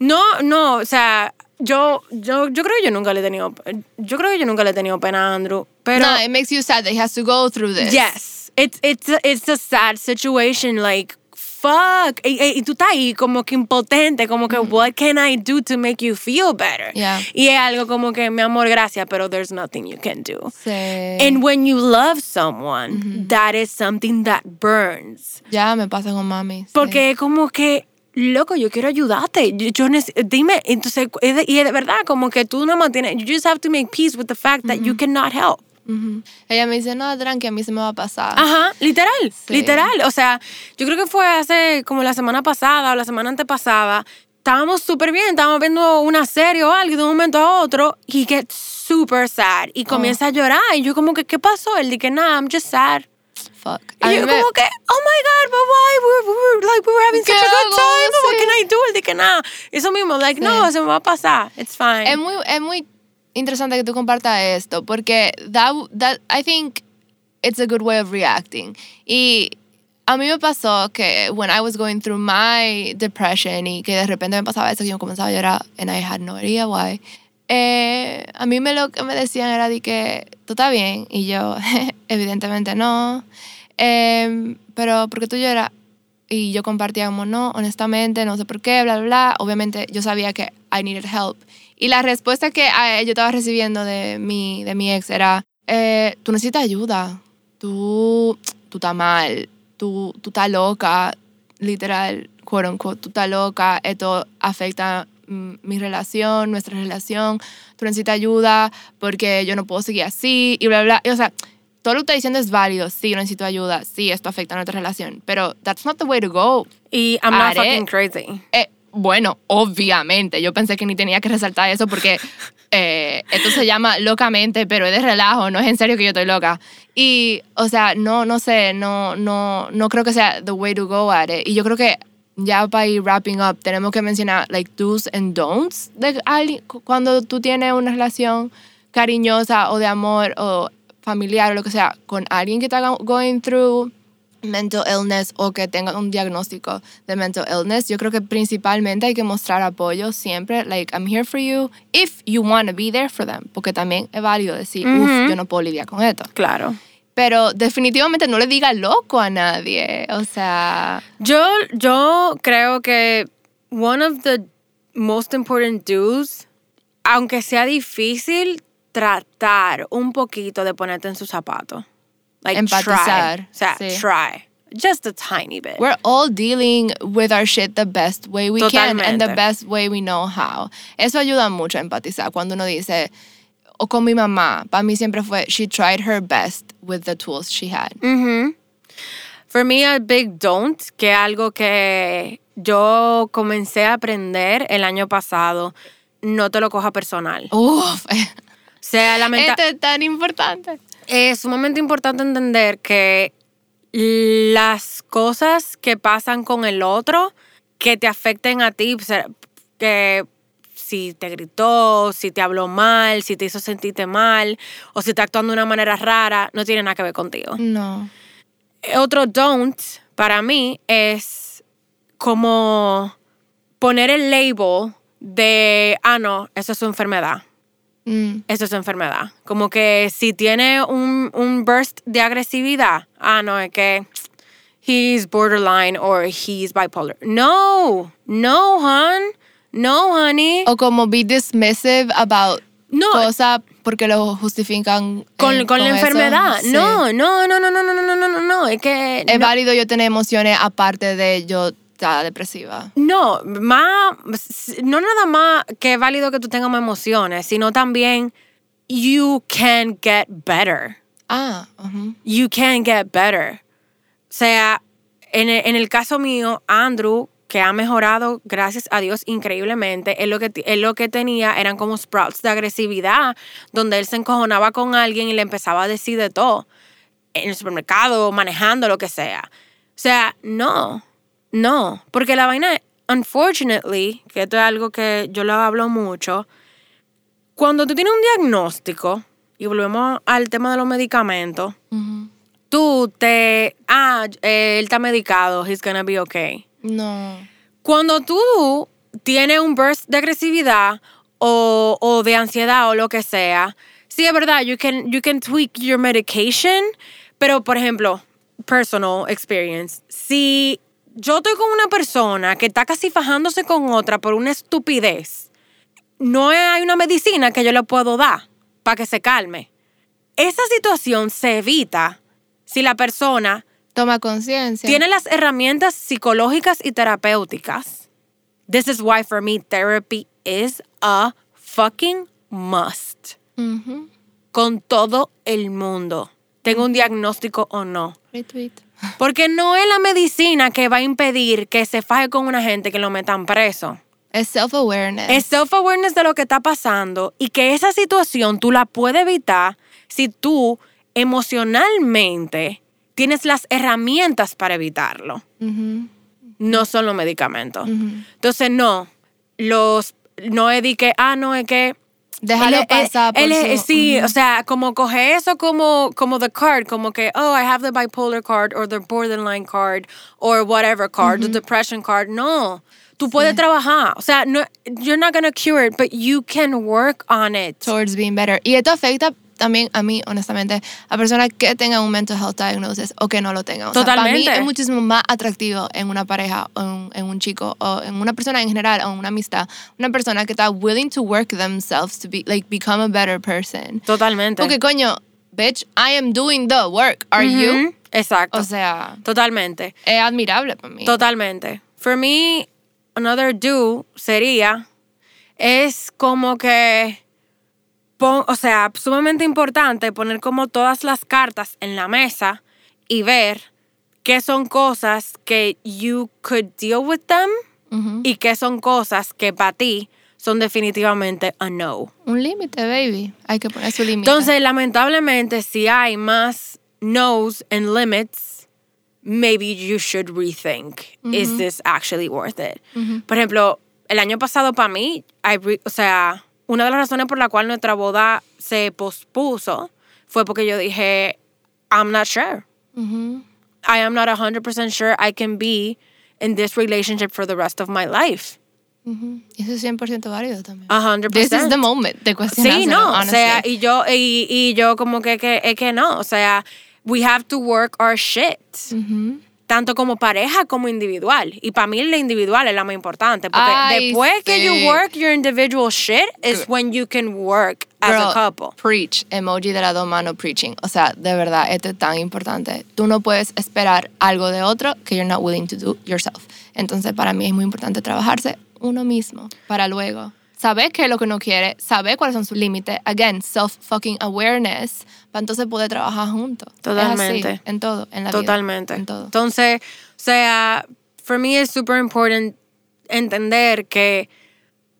No, no, o sea, yo, yo, yo creo que yo nunca le he tenido, yo creo que yo nunca le he tenido pena a Andrew, pero no, it makes you sad that he has to go through this. Yes. It's, it's, a, it's a sad situation. Like, fuck. Y, y- y tú estás ahí como que impotente, como que, what can I do to make you feel better? Yeah. Y es algo como que, mi amor, gracias, pero there's nothing you can do. Sí. And when you love someone, that is something that burns. ya me pasa con mami. sí. Porque es como que, loco, yo quiero ayudarte. Yo, yo dime, entonces, y es de verdad, como que tú no mantienes, you just have to make peace with the fact that you cannot help. Ella me dice, no, tranqui, a mí se me va a pasar. Ajá, literal, Sí. literal. O sea, yo creo que fue hace como la semana pasada o la semana antepasada. Estábamos súper bien, estábamos viendo una serie o algo y de un momento a otro, he gets super sad y comienza a llorar. Y yo como que, ¿qué pasó? Él dije, nah, I'm just sad. Fuck. Y yo me- como que, oh my God, but why? We were, we were, like, we were having such ¿Qué a good time. What Sí. can I do? Él dice, nada. Eso mismo, like, no, se me va a pasar. It's fine. Es muy, es muy interesante que tú compartas esto, porque that, that, I think it's a good way of reacting. Y a mí me pasó que when I was going through my depression y que de repente me pasaba eso, que yo comenzaba a llorar and I had no idea why, eh, a mí me lo que me decían era de que tú estás bien y yo evidentemente no, Em, pero porque tú lloras y yo compartía como no, honestamente, no sé por qué, bla, bla, bla. Obviamente yo sabía que I needed help. Y la respuesta que eh, yo estaba recibiendo de mi, de mi ex era, eh, tú necesitas ayuda, tú, tú estás mal, tú, tú estás loca, literal, quote unquote, tú estás loca, esto afecta mi relación, nuestra relación, tú necesitas ayuda porque yo no puedo seguir así y bla, bla. Y, o sea, todo lo que está diciendo es válido, sí, yo necesito ayuda, sí, esto afecta a nuestra relación, pero that's not the way to go. y I'm not Haré- fucking crazy. Eh, bueno, obviamente, yo pensé que ni tenía que resaltar eso porque eh, esto se llama locamente, pero es de relajo, no es en serio que yo estoy loca. Y, o sea, no, no sé, no, no, no creo que sea the way to go at it. Y yo creo que ya para ir wrapping up, tenemos que mencionar, like, do's and don'ts de alguien, cu- cuando tú tienes una relación cariñosa o de amor o familiar o lo que sea con alguien que está go- going through mental illness o que tenga un diagnóstico de mental illness, yo creo que principalmente hay que mostrar apoyo siempre, like I'm here for you if you want to be there for them, porque también es válido decir, uff, yo no puedo lidiar con esto. Claro. Pero definitivamente no le diga loco a nadie, o sea, Yo, yo creo que one of the most important do's, aunque sea difícil, tratar un poquito de ponerte en sus zapatos. Like Empatizar, Try. O sea, sí. try. Just a tiny bit. we're all dealing with our shit the best way we can and the Totalmente. best way we know how. Eso ayuda mucho a empatizar cuando uno dice, o con mi mamá, para mí siempre fue, she tried her best with the tools she had. Mm. For me, a big don't, que es algo que yo comencé a aprender el año pasado, no te lo coja personal. O Uf, sea, lamenta esto es tan importante. es sumamente importante entender que las cosas que pasan con el otro que te afecten a ti, o sea, que si te gritó, si te habló mal, si te hizo sentirte mal o si está actuando de una manera rara, no tiene nada que ver contigo. No. Otro don't para mí es como poner el label de, ah, no, eso es su enfermedad. Mm. Eso es su enfermedad. Como que si tiene un, un burst de agresividad, ah, no, es que he's borderline or he's bipolar. No, no, hon. No, honey. O como be dismissive about No. cosas porque lo justifican Con, eh, con la eso. enfermedad. Sí. No, no, no, no, no, no, no, no, no, no. Es que. Es no. válido yo tener emociones aparte de yo estar depresiva. No, más, no nada más que es válido que tú tengas más emociones, sino también you can get better. Ah, ujú. You can get better. O sea, en el, en el caso mío, Andrew, que ha mejorado, gracias a Dios, increíblemente, él lo, que, él lo que tenía eran como sprouts de agresividad, donde él se encojonaba con alguien y le empezaba a decir de todo, en el supermercado, manejando, lo que sea. O sea, no, no, porque la vaina, unfortunately, que esto es algo que yo lo hablo mucho, cuando tú tienes un diagnóstico, y volvemos al tema de los medicamentos, tú te, ah, eh, él está medicado, he's gonna be okay. No. Cuando tú tienes un burst de agresividad o, o de ansiedad o lo que sea, sí es verdad, you can, you can tweak your medication, pero por ejemplo, personal experience, si yo estoy con una persona que está casi fajándose con otra por una estupidez, no hay una medicina que yo le puedo dar para que se calme. Esa situación se evita si la persona Toma conciencia. tiene las herramientas psicológicas y terapéuticas. This is why for me therapy is a fucking must. Con todo el mundo. Tengo un diagnóstico o no. Retweet. Porque no es la medicina que va a impedir que se faje con una gente que lo metan preso. Es self-awareness. Es self-awareness de lo que está pasando y que esa situación tú la puedes evitar si tú emocionalmente tienes las herramientas para evitarlo. No son los medicamentos. Entonces, no, los, no es de que, ah, no, es que Déjalo él- él- pasar por él su- sí, Ujú. o sea, como coge eso como, como the card, como que, oh, I have the bipolar card or the borderline card or whatever card, the depression card. No, tú puedes trabajar. O sea, no, you're not going to cure it, but you can work on it. towards being better. Y esto afecta también a mí, honestamente, a personas que tengan un mental health diagnosis o que no lo tengan. O sea, para mí es muchísimo más atractivo en una pareja, o en, en un chico, o en una persona en general, o en una amistad, una persona que está willing to work themselves to be, like, become a better person. Totalmente. Porque, coño, bitch, I am doing the work. Are you? Ujú, Exacto. O sea, Totalmente. es admirable para mí. Totalmente. For me, another do sería, es como que, pon- o sea, sumamente importante poner como todas las cartas en la mesa y ver qué son cosas que you could deal with them Ujú. y qué son cosas que para ti son definitivamente a no. Un límite, baby. Hay que poner su límite. Entonces, lamentablemente, si hay más no's and limits, maybe you should rethink, is this actually worth it? Por ejemplo, el año pasado para mí, I o sea, una de las razones por la cual nuestra boda se pospuso fue porque yo dije, I'm not sure. I am not 100% sure I can be in this relationship for the rest of my life. Eso es 100% válido también. 100%. This is the moment de Sí, no, o sea, y yo, y, y yo como que, que, es que no, o sea, we have to work our shit, Ujú. Tanto como pareja como individual. Y para mí la individual es la más importante, porque Ay, después que sí. you work your individual shit is when you can work as Girl, a couple. Preach, emoji de las dos manos preaching. O sea, de verdad, esto es tan importante. Tú no puedes esperar algo de otro que you're not willing to do yourself. Entonces, para mí es muy importante trabajarse uno mismo para luego saber qué es lo que uno quiere, saber cuáles son sus límites. Again, self-fucking awareness, para entonces poder trabajar juntos. Es Totalmente. así, en todo, en la vida. Totalmente. En todo. Entonces, o sea, for me es super important entender que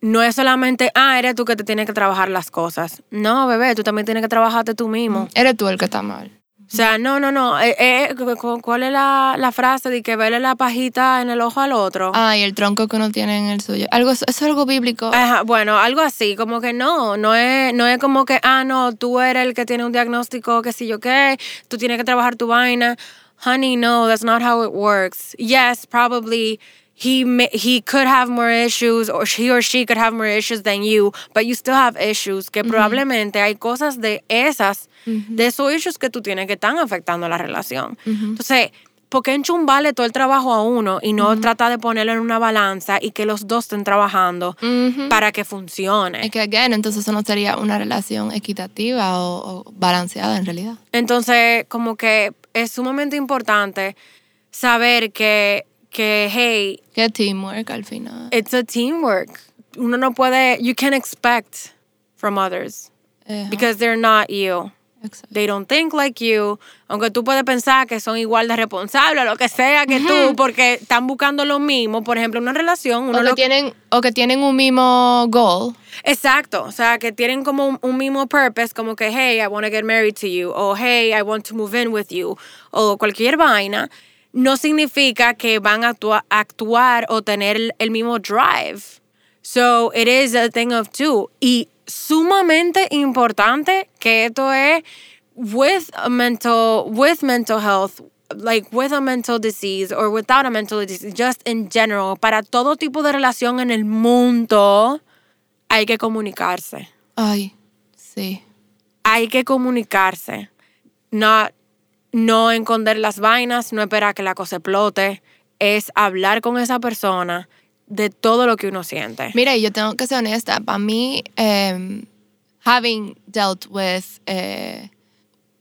no es solamente, ah, eres tú que te tienes que trabajar las cosas. No, bebé, tú también tienes que trabajarte tú mismo. Eres tú el que está mal. O sea, no, no, no. eh, eh, cu- ¿Cuál es la, la frase de que verle la pajita en el ojo al otro? Ah, y el tronco que uno tiene en el suyo. Algo, eso es algo bíblico. Ajá, bueno, algo así, como que no, no es, no es como que, ah, no, tú eres el que tiene un diagnóstico, que si yo qué, tú tienes que trabajar tu vaina. Honey, no, that's not how it works. Yes, probably he may, he could have more issues or he or she could have more issues than you, but you still have issues que probablemente hay cosas de esas, de esos issues que tú tienes que están afectando la relación. Entonces, ¿por qué enchumbarle todo el trabajo a uno y no tratar de ponerlo en una balanza y que los dos estén trabajando para que funcione? Es que, again, entonces eso no sería una relación equitativa o, o balanceada en realidad. Entonces, como que es sumamente importante saber que, que, hey, Que teamwork al final. it's a teamwork. Uno no puede, you can expect from others Ajá, because they're not you. exacto. They don't think like you. Aunque tú puedes pensar que son igual de responsables, lo que sea que tú, porque están buscando lo mismo. Por ejemplo, una relación, uno O que, lo tienen, o que tienen un mismo goal. Exacto, o sea, que tienen como un, un mismo purpose, como que, hey, I want to get married to you, o hey, I want to move in with you, o cualquier vaina, no significa que van a actua- actuar o tener el, mismo drive. So, it is a thing of two. Y sumamente importante que esto es with a mental, with mental health, like with a mental disease or without a mental disease, just in general, para todo tipo de relación en el mundo, hay que comunicarse. Ay, sí. Hay que comunicarse. No, no esconder las vainas, no esperar que la cosa explote. Es hablar con esa persona de todo lo que uno siente. Mira, y yo tengo que ser honesta. Para mí, em, having dealt with eh,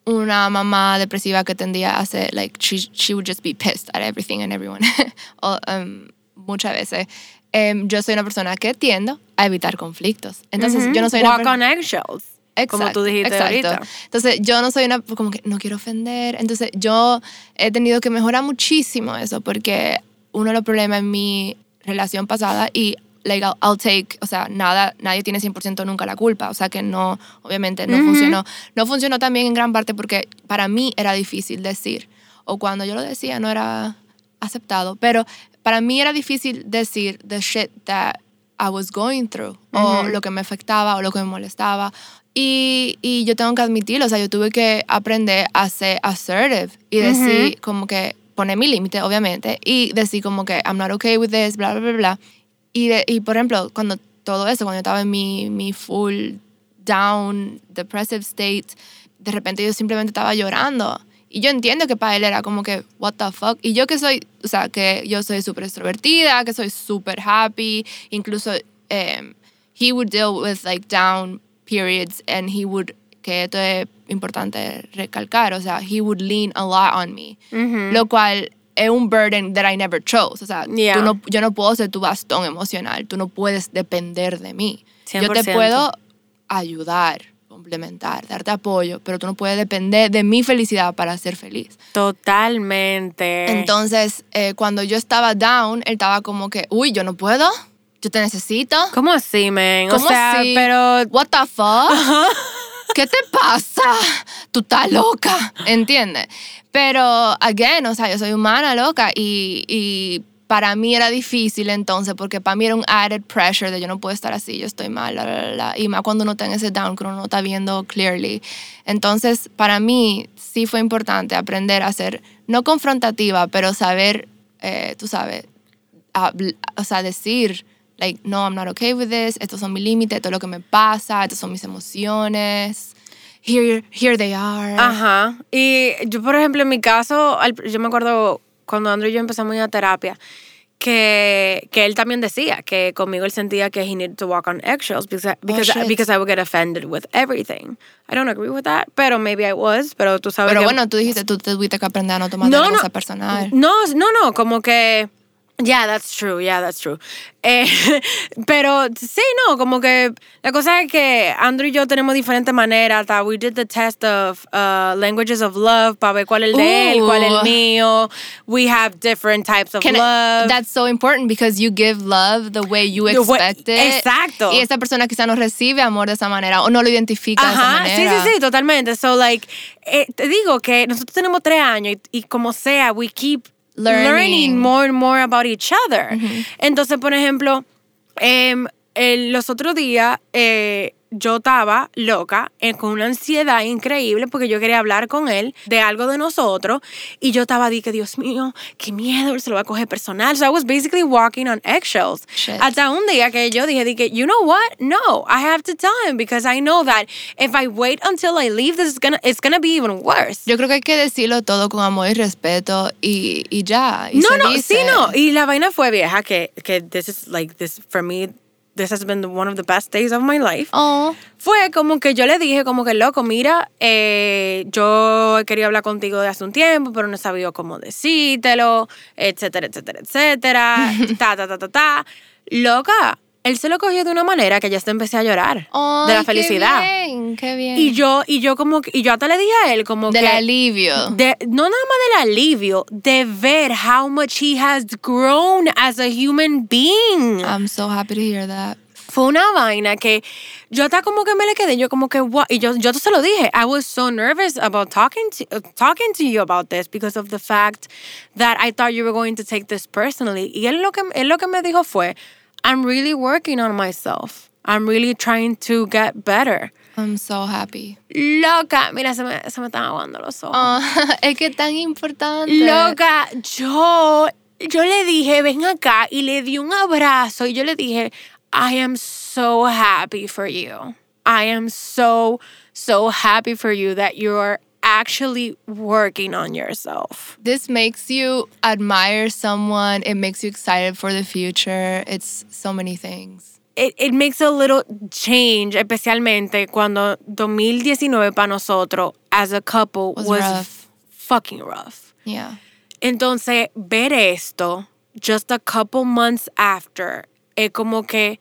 una mamá depresiva que tendía a ser, like, she, she would just be pissed at everything and everyone. o, em, muchas veces. em, yo soy una persona que tiendo a evitar conflictos. Entonces, yo no soy una Walk persona... on eggshells. Como Exacto, tú dijiste exacto. ahorita. Entonces, yo no soy una, como que no quiero ofender. Entonces, yo he tenido que mejorar muchísimo eso porque uno de los problemas en mi relación pasada y like, I'll, I'll take, o sea, nada, nadie tiene 100% nunca la culpa. O sea, que no, obviamente no funcionó. No funcionó también en gran parte porque para mí era difícil decir, o cuando yo lo decía no era aceptado. Pero para mí era difícil decir the shit that I was going through, o lo que me afectaba, o lo que me molestaba. Y, y, yo tengo que admitirlo, o sea, yo tuve que aprender a ser assertive y decir como que poner mi límite, obviamente, y decir como que I'm not okay with this, bla, bla, bla, bla. Y, y por ejemplo, cuando todo eso, cuando yo estaba en mi, mi full down, depressive state, de repente yo simplemente estaba llorando. Y yo entiendo que para él era como que, what the fuck. Y yo que soy, o sea, que yo soy súper extrovertida, que soy súper happy, incluso um, he would deal with like down periods and he would, que esto es importante recalcar, o sea, he would lean a lot on me. Lo cual es un burden that I never chose. O sea, tú no, yo no puedo ser tu bastón emocional, tú no puedes depender de mí. Yo te puedo ayudar, complementar, darte apoyo, pero tú no puedes depender de mi felicidad para ser feliz. Totalmente. Entonces, eh, cuando yo estaba down, él estaba como que, uy, yo no puedo, yo te necesito. ¿Cómo así? ¿Cómo o sea, así? pero... What the fuck? ¿Qué te pasa? Tú estás loca, ¿entiendes? Pero, again, o sea, yo soy humana loca y, y para mí era difícil entonces, porque para mí era un added pressure de yo no puedo estar así, yo estoy mal, la, la, la, y más cuando uno está en ese down, que uno no está viendo clearly. Entonces, para mí sí fue importante aprender a ser, no confrontativa, pero saber, eh, tú sabes, o sea, decir, like, no, I'm not okay with this, estos son mis límites, esto es lo que me pasa, estas son mis emociones. Here, here they are. Ajá. Y yo, por ejemplo, en mi caso, yo me acuerdo cuando Andrew y yo empezamos a terapia, que, que él también decía que conmigo él sentía que he needed to walk on eggshells because, I, because, oh, because I would get offended with everything. I don't agree with that, pero maybe I was, pero tú sabes Pero que, bueno, tú dijiste, tú tuviste que aprender a no tomar no, no, personal. No, no, no, como que Yeah, that's true. Yeah, that's true. Eh, pero sí, no, como que la cosa es que Andrew y yo tenemos diferentes maneras. We did the test of uh, languages of love para ver cuál es el de él, cuál es el mío. We have different types of Can love. I, that's so important because you give love the way you expect it. Exacto. Y esa persona quizá no recibe amor de esa manera o no lo identifica de esa manera. Sí, sí, sí, totalmente. So, like, eh, te digo que nosotros tenemos tres años y, y como sea, we keep learning. more and more about each other. Entonces, por ejemplo, eh, los otros días eh, yo estaba loca, eh, con una ansiedad increíble porque yo quería hablar con él de algo de nosotros y yo estaba di que Dios mío, qué miedo, él se lo va a coger personal. So I was basically walking on eggshells. Shit. Hasta un día que yo dije, di que, you know what? No, I have to tell him because I know that if I wait until I leave, this is gonna, it's gonna be even worse. Yo creo que hay que decirlo todo con amor y respeto y, y ya. Y no, se no, dice. sí, no. Y la vaina fue vieja que, que this is like, this, for me, this has been one of the best days of my life. Oh. Fue como que yo le dije, como que loco, mira, eh, yo quería hablar contigo de hace un tiempo, pero no sabía cómo decírtelo, etcétera, etcétera, etcétera, ta, ta, ta, ta, ta. Loca, él se lo cogió de una manera que ya hasta empecé a llorar Ay, de la felicidad. Qué bien, qué bien. Y yo, y yo como y yo hasta le dije a él como Del que alivio. de, no nada más del alivio, de ver how much he has grown as a human being. I'm so happy to hear that. Fue una vaina que yo hasta como que me le quedé, yo como que, what? y yo, yo se lo dije, I was so nervous about talking to, uh, talking to you about this because of the fact that I thought you were going to take this personally. Y él lo que, él lo que me dijo fue, I'm really working on myself. I'm really trying to get better. I'm so happy. Loca, mira, se me, se me están aguando los ojos. Oh, es que es tan importante. Loca, yo, yo le dije, ven acá, y le di un abrazo, y yo le dije, I am so happy for you. I am so, so happy for you that you're actually working on yourself. This makes you admire someone. It makes you excited for the future. It's so many things. It, it makes a little change, especialmente cuando 2019 para nosotros, as a couple, Was was, rough. fucking rough. Yeah. Entonces, ver esto just a couple months after, es como que,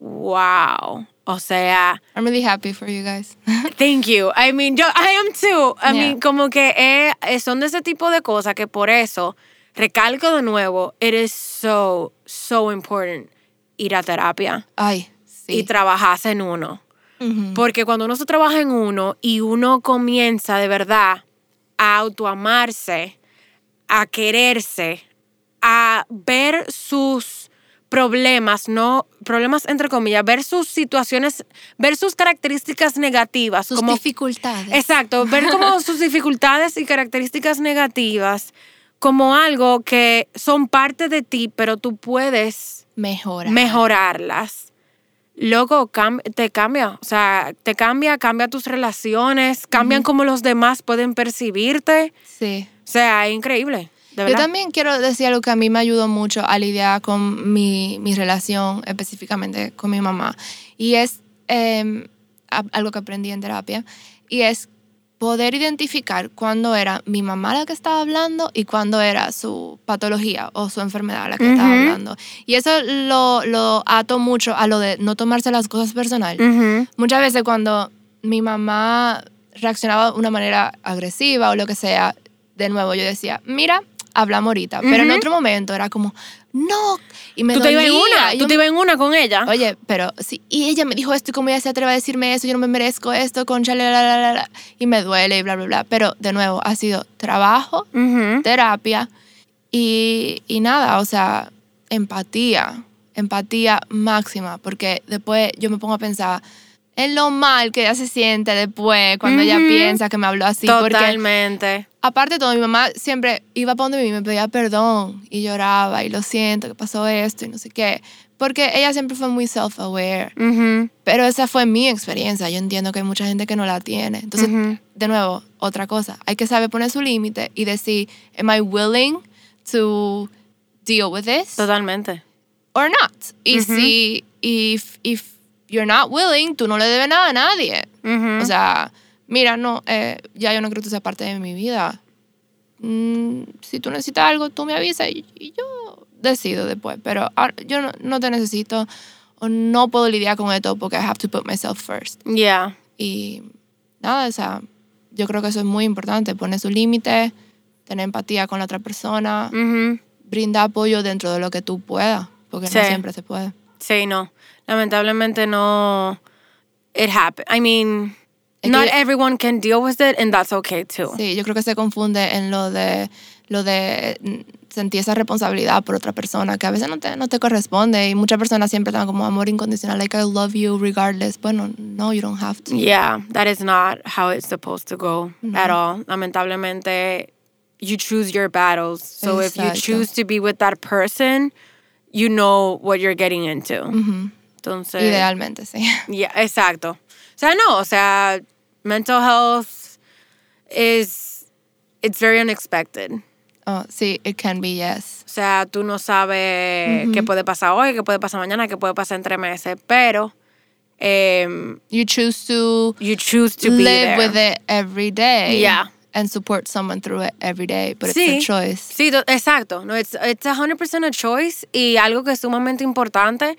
wow. O sea, I'm really happy for you guys. thank you. I mean, yo, I am too. I Yeah. mean, como que eh, eh, son de ese tipo de cosas que por eso, recalco de nuevo, it is so, so important ir a terapia Ay, y sí. trabajarse en uno. Porque cuando uno se trabaja en uno y uno comienza de verdad a autoamarse, a quererse, a ver sus problemas, no problemas entre comillas, ver sus situaciones, ver sus características negativas, Sus como dificultades. Exacto, ver como sus dificultades y características negativas como algo que son parte de ti, pero tú puedes Mejora. mejorarlas. Luego cam- te cambia, o sea, te cambia, cambia tus relaciones, cambian cómo los demás pueden percibirte. Sí. O sea, es increíble. Yo también quiero decir algo que a mí me ayudó mucho a lidiar con mi, mi relación, específicamente con mi mamá. Y es eh, algo que aprendí en terapia. Y es poder identificar cuándo era mi mamá la que estaba hablando y cuándo era su patología o su enfermedad la que estaba Ujú. hablando. Y eso lo, lo ato mucho a lo de no tomarse las cosas personal. Ujú. Muchas veces cuando mi mamá reaccionaba de una manera agresiva o lo que sea, de nuevo yo decía, mira, hablamos ahorita. Pero en otro momento era como, no. Y me Tú te ibas en una, tú te ibas en una con ella. Oye, pero sí, y ella me dijo esto y como ella se atreve a decirme eso, yo no me merezco esto, concha, la, la, la, la, la, y me duele y bla, bla, bla. Pero de nuevo, ha sido trabajo, terapia y, y nada, o sea, empatía, empatía máxima, porque después yo me pongo a pensar en lo mal que ella se siente después cuando ella piensa que me habló así, porque Totalmente. aparte de todo, mi mamá siempre iba para donde mí y me pedía perdón y lloraba y lo siento que pasó esto y no sé qué, porque ella siempre fue muy self-aware. Pero esa fue mi experiencia. Yo entiendo que hay mucha gente que no la tiene. Entonces, de nuevo, otra cosa. Hay que saber poner su límite y decir, am I willing to deal with this Totalmente. or not? Y si, if, if you're not willing, tú no le debes nada a nadie. Ujú. O sea, mira, no, eh, ya yo no creo que tú seas parte de mi vida. Mm, si tú necesitas algo, tú me avisas y, y yo decido después. Pero ahora, yo no, no te necesito o no puedo lidiar con esto porque I have to put myself first. Yeah. Y nada, o sea, yo creo que eso es muy importante, poner su límite, tener empatía con la otra persona, Ujú. brindar apoyo dentro de lo que tú puedas, porque Sí. no siempre se puede. Sí, no. Lamentablemente no. It happened. I mean, Es not que- everyone can deal with it, and that's okay too. Sí, yo creo que se confunde en lo de lo de sentir esa responsabilidad por otra persona que a veces no te, no te corresponde y muchas personas siempre están como amor incondicional, like I love you regardless. Bueno, no, you don't have to. Yeah, that is not how it's supposed to go at all. Lamentablemente, you choose your battles. So if you choose to be with that person, you know what you're getting into. Entonces, Idealmente, sí. Yeah, exacto. O sea, no, o sea, mental health is it's very unexpected. Oh, sí, it can be yes. O sea, tú no sabes qué puede pasar hoy, qué puede pasar mañana, qué puede pasar en tres meses, pero em, You choose to you choose to be live there. with it every day. Yeah. And support someone through it every day, but Sí. it's a choice. Sí, to- exacto. No, it's, it's 100% a choice. Y algo que es sumamente importante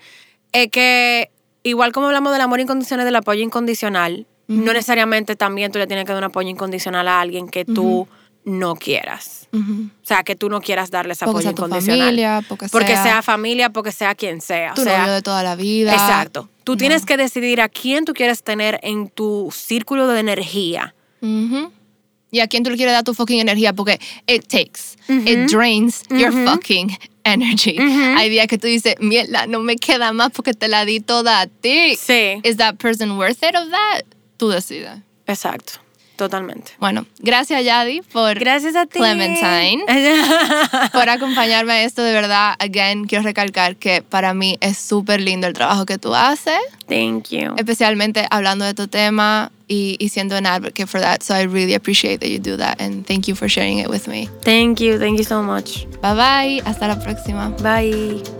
es que, igual como hablamos del amor incondicional del apoyo incondicional, no necesariamente también tú le tienes que dar un apoyo incondicional a alguien que tú no quieras. O sea, que tú no quieras darle ese Porque apoyo sea incondicional. familia, porque, porque sea, sea, familia, porque sea quien sea. tu o sea, novio de toda la vida. Exacto. Tú tienes que decidir a quién tú quieres tener en tu círculo de energía. Ujú. Y a quién tú le quieres dar tu fucking energía porque it takes, it drains your fucking energy. Hay días que tú dices, mierda, no me queda más porque te la di toda a ti. Sí. Is that person worth it of that? Tú decides. Exacto. Totalmente. Bueno, gracias Yadi por Gracias a ti. Clementine. por acompañarme a esto de verdad. Again, quiero recalcar que para mí es súper lindo el trabajo que tú haces, Thank you. especialmente hablando de tu tema y, y siendo an advocate for that. So I really appreciate that you do that and thank you for sharing it with me. Thank you. Thank you so much. Bye bye, hasta la próxima. Bye.